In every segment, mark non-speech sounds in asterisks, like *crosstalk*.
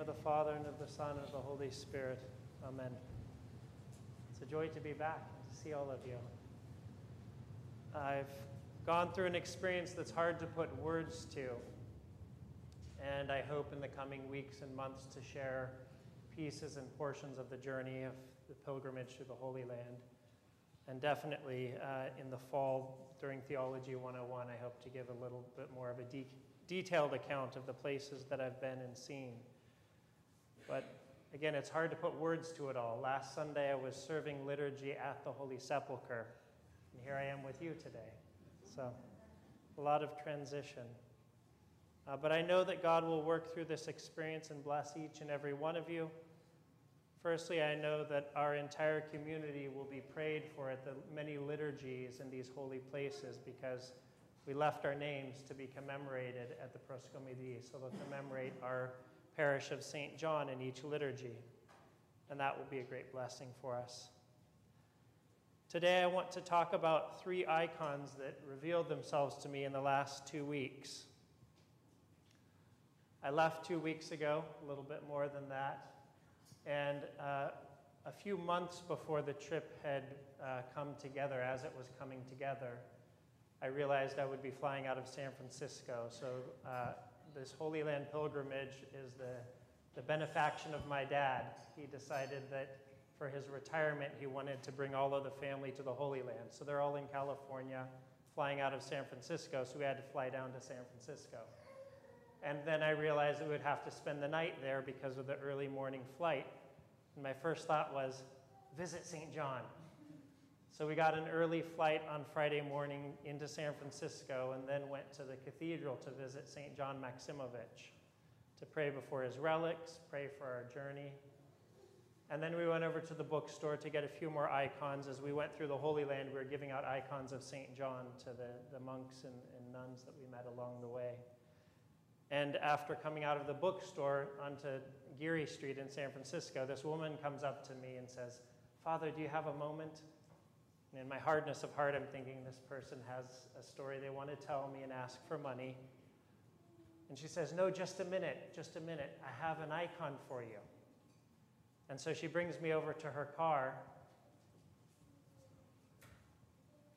name of the Father, and of the Son, and of the Holy Spirit. Amen. It's a joy to be back and to see all of you. I've gone through an experience that's hard to put words to, and I hope in the coming weeks and months to share pieces and portions of the journey of the pilgrimage to the Holy Land. And definitely uh, in the fall during Theology 101, I hope to give a little bit more of a de- detailed account of the places that I've been and seen. But again, it's hard to put words to it all. Last Sunday, I was serving liturgy at the Holy Sepulchre, and here I am with you today. So, a lot of transition. Uh, but I know that God will work through this experience and bless each and every one of you. Firstly, I know that our entire community will be prayed for at the many liturgies in these holy places because we left our names to be commemorated at the proscomidi. So they'll commemorate our parish of St. John in each liturgy. And that will be a great blessing for us. Today, I want to talk about three icons that revealed themselves to me in the last two weeks. I left two weeks ago, a little bit more than that. And uh, a few months before the trip had uh, come together, as it was coming together, I realized I would be flying out of San Francisco. So, uh, this Holy Land pilgrimage is the, the benefaction of my dad. He decided that for his retirement, he wanted to bring all of the family to the Holy Land. So, they're all in California, flying out of San Francisco. So, we had to fly down to San Francisco. And then I realized we would have to spend the night there because of the early morning flight. And my first thought was, visit St. John. So we got an early flight on Friday morning into San Francisco and then went to the cathedral to visit St. John Maximovich to pray before his relics, pray for our journey. And then we went over to the bookstore to get a few more icons. As we went through the Holy Land, we were giving out icons of St. John to the, the monks and, and nuns that we met along the way. And after coming out of the bookstore onto Geary Street in San Francisco, this woman comes up to me and says, Father, do you have a moment? And in my hardness of heart, I'm thinking this person has a story they want to tell me and ask for money. And she says, No, just a minute, just a minute. I have an icon for you. And so she brings me over to her car.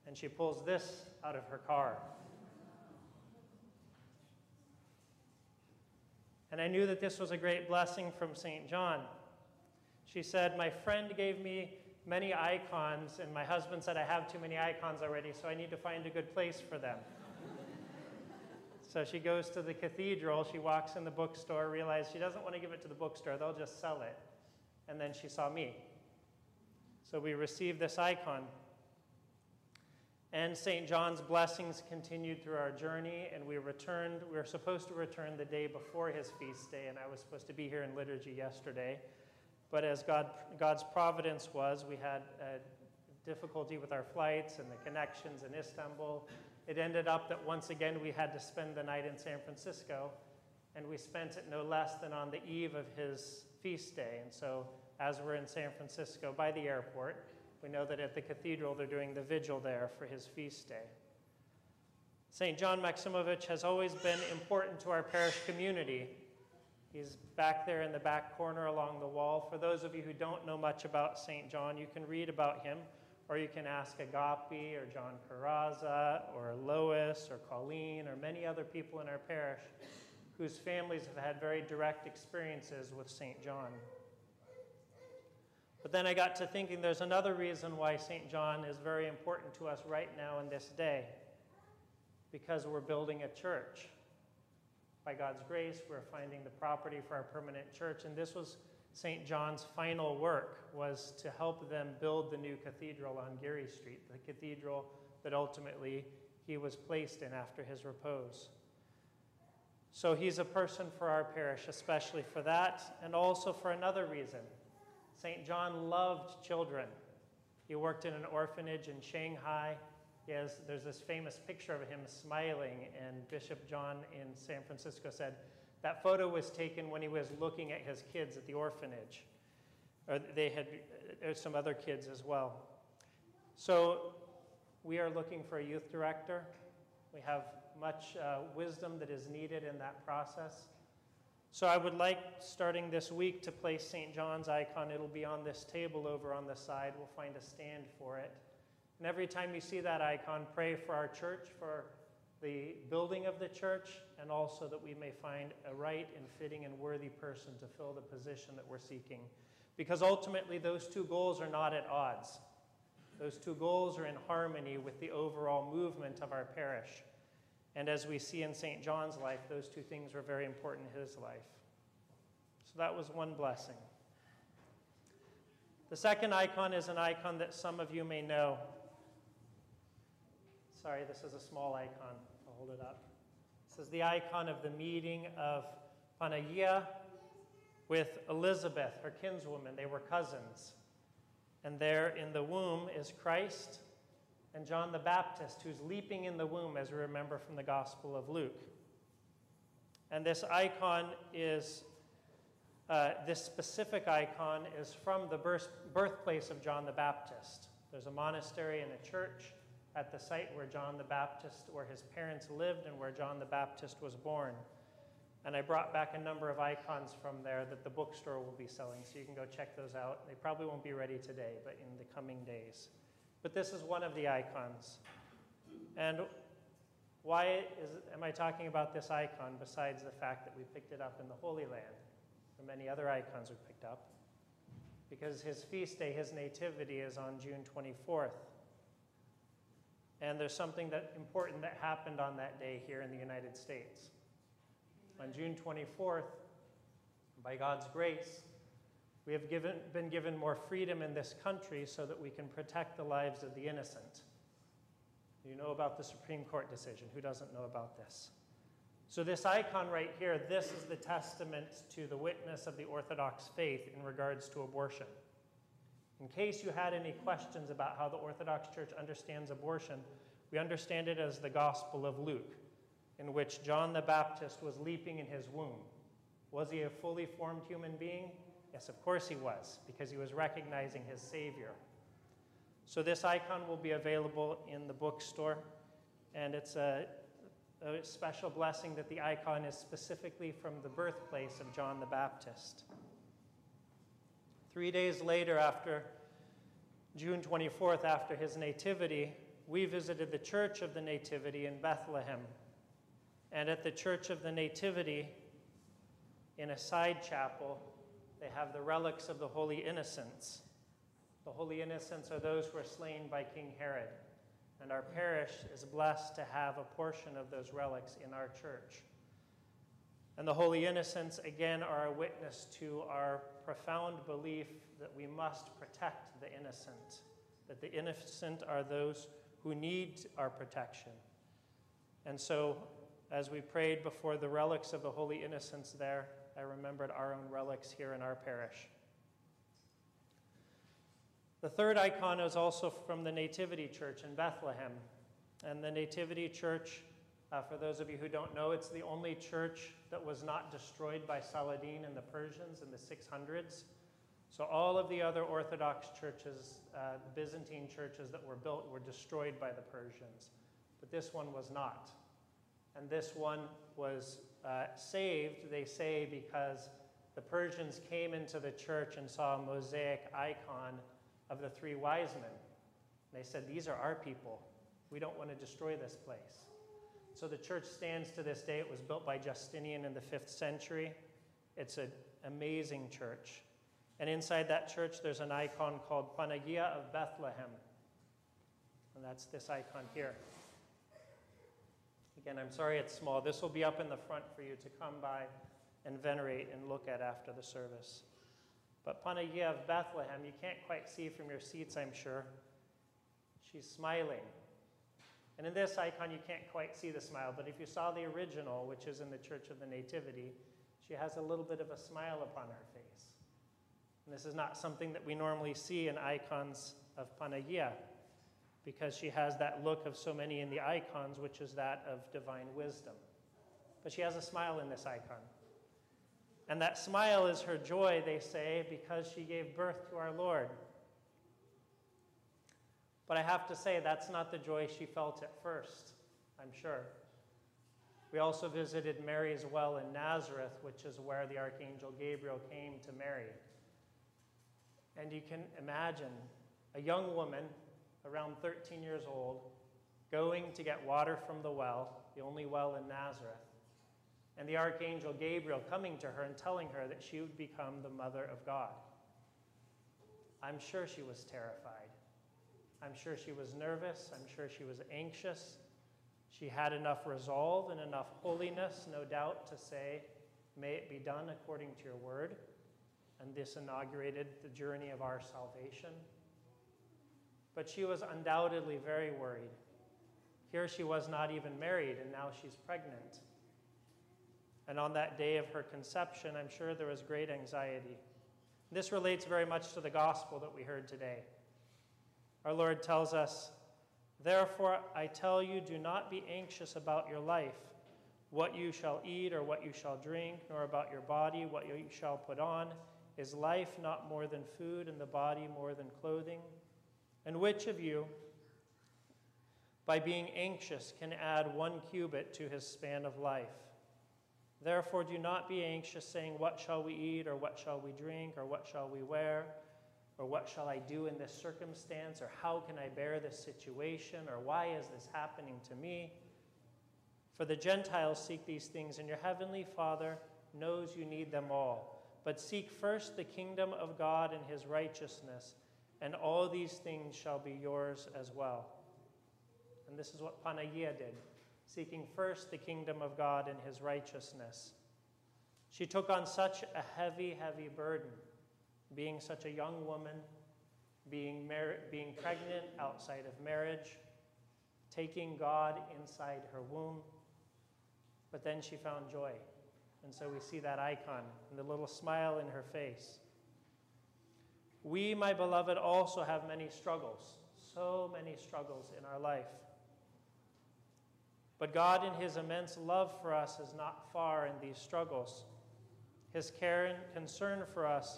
And she pulls this out of her car. And I knew that this was a great blessing from St. John. She said, My friend gave me many icons, and my husband said, I have too many icons already, so I need to find a good place for them. *laughs* so she goes to the cathedral. She walks in the bookstore, realizes she doesn't want to give it to the bookstore, they'll just sell it. And then she saw me. So we received this icon. And St. John's blessings continued through our journey, and we returned. We were supposed to return the day before his feast day, and I was supposed to be here in liturgy yesterday. But as God, God's providence was, we had a difficulty with our flights and the connections in Istanbul. It ended up that once again we had to spend the night in San Francisco, and we spent it no less than on the eve of his feast day. And so, as we're in San Francisco by the airport, we know that at the cathedral they're doing the vigil there for his feast day. St. John Maximovich has always been important to our parish community. He's back there in the back corner along the wall. For those of you who don't know much about St. John, you can read about him, or you can ask Agapi or John Carrazza or Lois or Colleen or many other people in our parish whose families have had very direct experiences with St. John. But then I got to thinking there's another reason why St. John is very important to us right now in this day. Because we're building a church. By God's grace, we're finding the property for our permanent church. And this was St. John's final work was to help them build the new cathedral on Geary Street, the cathedral that ultimately he was placed in after his repose. So he's a person for our parish, especially for that, and also for another reason. St. John loved children. He worked in an orphanage in Shanghai. Has, there's this famous picture of him smiling, and Bishop John in San Francisco said that photo was taken when he was looking at his kids at the orphanage. Or they had there's some other kids as well. So we are looking for a youth director. We have much uh, wisdom that is needed in that process. So I would like, starting this week, to place St. John's icon. It'll be on this table over on the side. We'll find a stand for it. And every time you see that icon, pray for our church, for the building of the church, and also that we may find a right and fitting and worthy person to fill the position that we're seeking. Because ultimately, those two goals are not at odds. Those two goals are in harmony with the overall movement of our parish. And as we see in St. John's life, those two things were very important in his life. So that was one blessing. The second icon is an icon that some of you may know. Sorry, this is a small icon. I'll hold it up. This is the icon of the meeting of Panagia with Elizabeth, her kinswoman. They were cousins. And there in the womb is Christ and John the Baptist, who's leaping in the womb, as we remember from the Gospel of Luke. And this icon is, uh, this specific icon is from the birth, birthplace of John the Baptist. There's a monastery and a church at the site where John the Baptist, where his parents lived and where John the Baptist was born. And I brought back a number of icons from there that the bookstore will be selling, so you can go check those out. They probably won't be ready today, but in the coming days. But this is one of the icons. And why is, am I talking about this icon besides the fact that we picked it up in the Holy Land or many other icons we picked up? Because his feast day, his nativity, is on June 24th. And there's something that important that happened on that day here in the United States. On June 24th, by God's grace, we have given, been given more freedom in this country so that we can protect the lives of the innocent. You know about the Supreme Court decision. Who doesn't know about this? So, this icon right here, this is the testament to the witness of the Orthodox faith in regards to abortion. In case you had any questions about how the Orthodox Church understands abortion, we understand it as the Gospel of Luke, in which John the Baptist was leaping in his womb. Was he a fully formed human being? Yes, of course he was, because he was recognizing his Savior. So this icon will be available in the bookstore, and it's a, a, special blessing that the icon is specifically from the birthplace of John the Baptist. Three days later, after June 24th, after his nativity, we visited the Church of the Nativity in Bethlehem. And at the Church of the Nativity, in a side chapel, they have the relics of the holy innocents. The holy innocents are those who were slain by King Herod. And our parish is blessed to have a portion of those relics in our church. And the holy innocents, again, are a witness to our profound belief that we must protect the innocent, that the innocent are those who need our protection. And so, as we prayed before the relics of the holy innocents there, I remembered our own relics here in our parish. The third icon is also from the Nativity Church in Bethlehem. And the Nativity Church, uh, for those of you who don't know, it's the only church that was not destroyed by Saladin and the Persians in the 600s. So all of the other Orthodox churches, uh, Byzantine churches that were built, were destroyed by the Persians. But this one was not. And this one was uh, saved, they say, because the Persians came into the church and saw a mosaic icon of the three wise men. They said, These are our people. We don't want to destroy this place. So the church stands to this day. It was built by Justinian in the fifth century. It's an amazing church. And inside that church, there's an icon called Panagia of Bethlehem. And that's this icon here. Again, I'm sorry it's small. This will be up in the front for you to come by and venerate and look at after the service. But Panagia of Bethlehem, you can't quite see from your seats, I'm sure. She's smiling. And in this icon, you can't quite see the smile, but if you saw the original, which is in the Church of the Nativity, she has a little bit of a smile upon her face. And this is not something that we normally see in icons of Panagia because she has that look of so many in the icons, which is that of divine wisdom. But she has a smile in this icon. And that smile is her joy, they say, because she gave birth to our Lord. But I have to say, that's not the joy she felt at first, I'm sure. We also visited Mary's well in Nazareth, which is where the Archangel Gabriel came to Mary. And you can imagine a young woman, around 13 years old, going to get water from the well, the only well in Nazareth, and the Archangel Gabriel coming to her and telling her that she would become the mother of God. I'm sure she was terrified. I'm sure she was nervous. I'm sure she was anxious. She had enough resolve and enough holiness, no doubt, to say, May it be done according to your word. And this inaugurated the journey of our salvation. But she was undoubtedly very worried. Here she was not even married, and now she's pregnant. And on that day of her conception, I'm sure there was great anxiety. This relates very much to the gospel that we heard today. Our Lord tells us, Therefore, I tell you, do not be anxious about your life, what you shall eat or what you shall drink, nor about your body, what you shall put on. Is life not more than food, and the body more than clothing? And which of you, by being anxious, can add one cubit to his span of life? Therefore, do not be anxious, saying, What shall we eat, or what shall we drink, or what shall we wear, or what shall I do in this circumstance, or how can I bear this situation, or why is this happening to me? For the Gentiles seek these things, and your heavenly Father knows you need them all. But seek first the kingdom of God and his righteousness, and all these things shall be yours as well. And this is what Panagia did seeking first the kingdom of God and his righteousness. She took on such a heavy, heavy burden, being such a young woman, being, mar- being pregnant outside of marriage, taking God inside her womb. But then she found joy. And so we see that icon and the little smile in her face. We, my beloved, also have many struggles, so many struggles in our life. But God, in His immense love for us, is not far in these struggles. His care and concern for us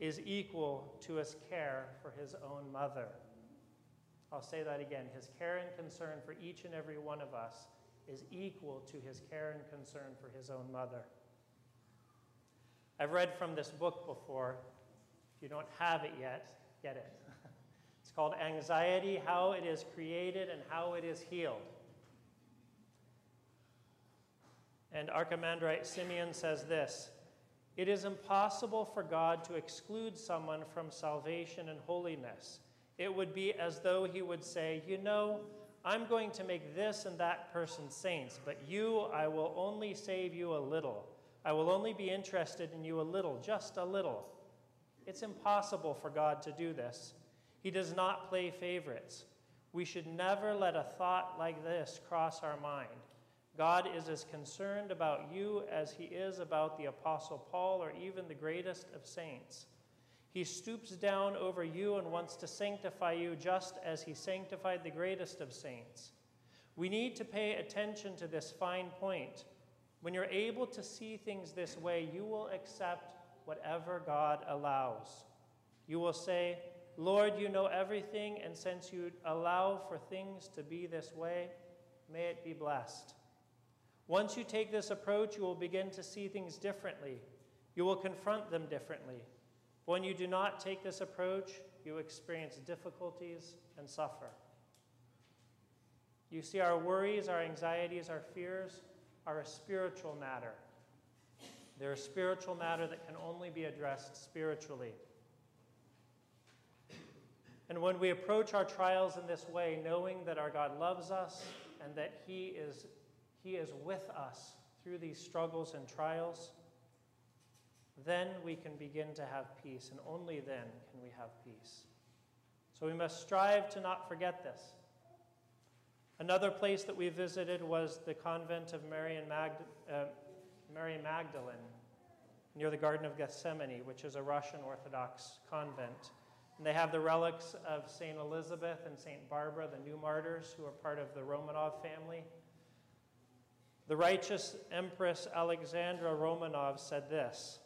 is equal to His care for His own mother. I'll say that again. His care and concern for each and every one of us is equal to His care and concern for His own mother. I've read from this book before. If you don't have it yet, get it. *laughs* it's called Anxiety How It Is Created and How It Is Healed. And Archimandrite Simeon says this It is impossible for God to exclude someone from salvation and holiness. It would be as though he would say, You know, I'm going to make this and that person saints, but you, I will only save you a little. I will only be interested in you a little, just a little. It's impossible for God to do this. He does not play favorites. We should never let a thought like this cross our mind. God is as concerned about you as he is about the Apostle Paul or even the greatest of saints. He stoops down over you and wants to sanctify you just as he sanctified the greatest of saints. We need to pay attention to this fine point. When you're able to see things this way, you will accept whatever God allows. You will say, Lord, you know everything, and since you allow for things to be this way, may it be blessed. Once you take this approach, you will begin to see things differently. You will confront them differently. When you do not take this approach, you experience difficulties and suffer. You see, our worries, our anxieties, our fears are a spiritual matter. They're a spiritual matter that can only be addressed spiritually. And when we approach our trials in this way, knowing that our God loves us and that He is he is with us through these struggles and trials, then we can begin to have peace, and only then can we have peace. So we must strive to not forget this. Another place that we visited was the convent of Mary, Magd- uh, Mary Magdalene near the Garden of Gethsemane, which is a Russian Orthodox convent. And they have the relics of St. Elizabeth and St. Barbara, the new martyrs who are part of the Romanov family. The righteous Empress Alexandra Romanov said this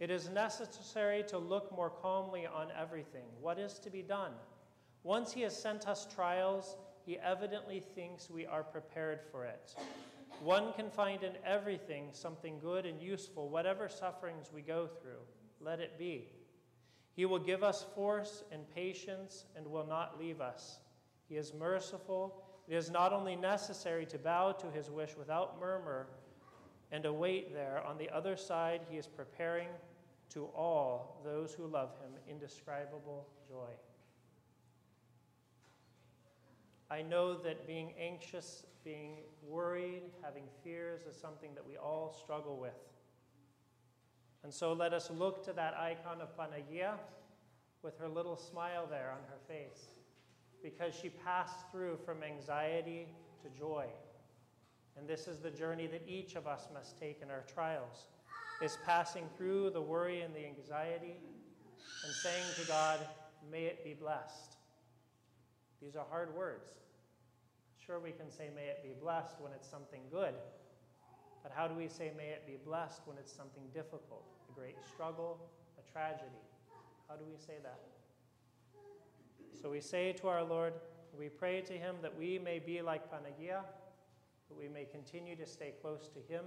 It is necessary to look more calmly on everything. What is to be done? Once he has sent us trials, he evidently thinks we are prepared for it. One can find in everything something good and useful, whatever sufferings we go through. Let it be. He will give us force and patience and will not leave us. He is merciful. It is not only necessary to bow to his wish without murmur and await there. On the other side, he is preparing to all those who love him indescribable joy. I know that being anxious, being worried, having fears is something that we all struggle with. And so let us look to that icon of Panagia with her little smile there on her face because she passed through from anxiety to joy. And this is the journey that each of us must take in our trials is passing through the worry and the anxiety and saying to God, may it be blessed. These are hard words. Sure, we can say, may it be blessed when it's something good. But how do we say, may it be blessed when it's something difficult, a great struggle, a tragedy? How do we say that? So we say to our Lord, we pray to him that we may be like Panagia, that we may continue to stay close to him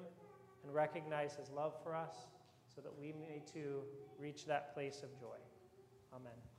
and recognize his love for us so that we may too reach that place of joy. Amen.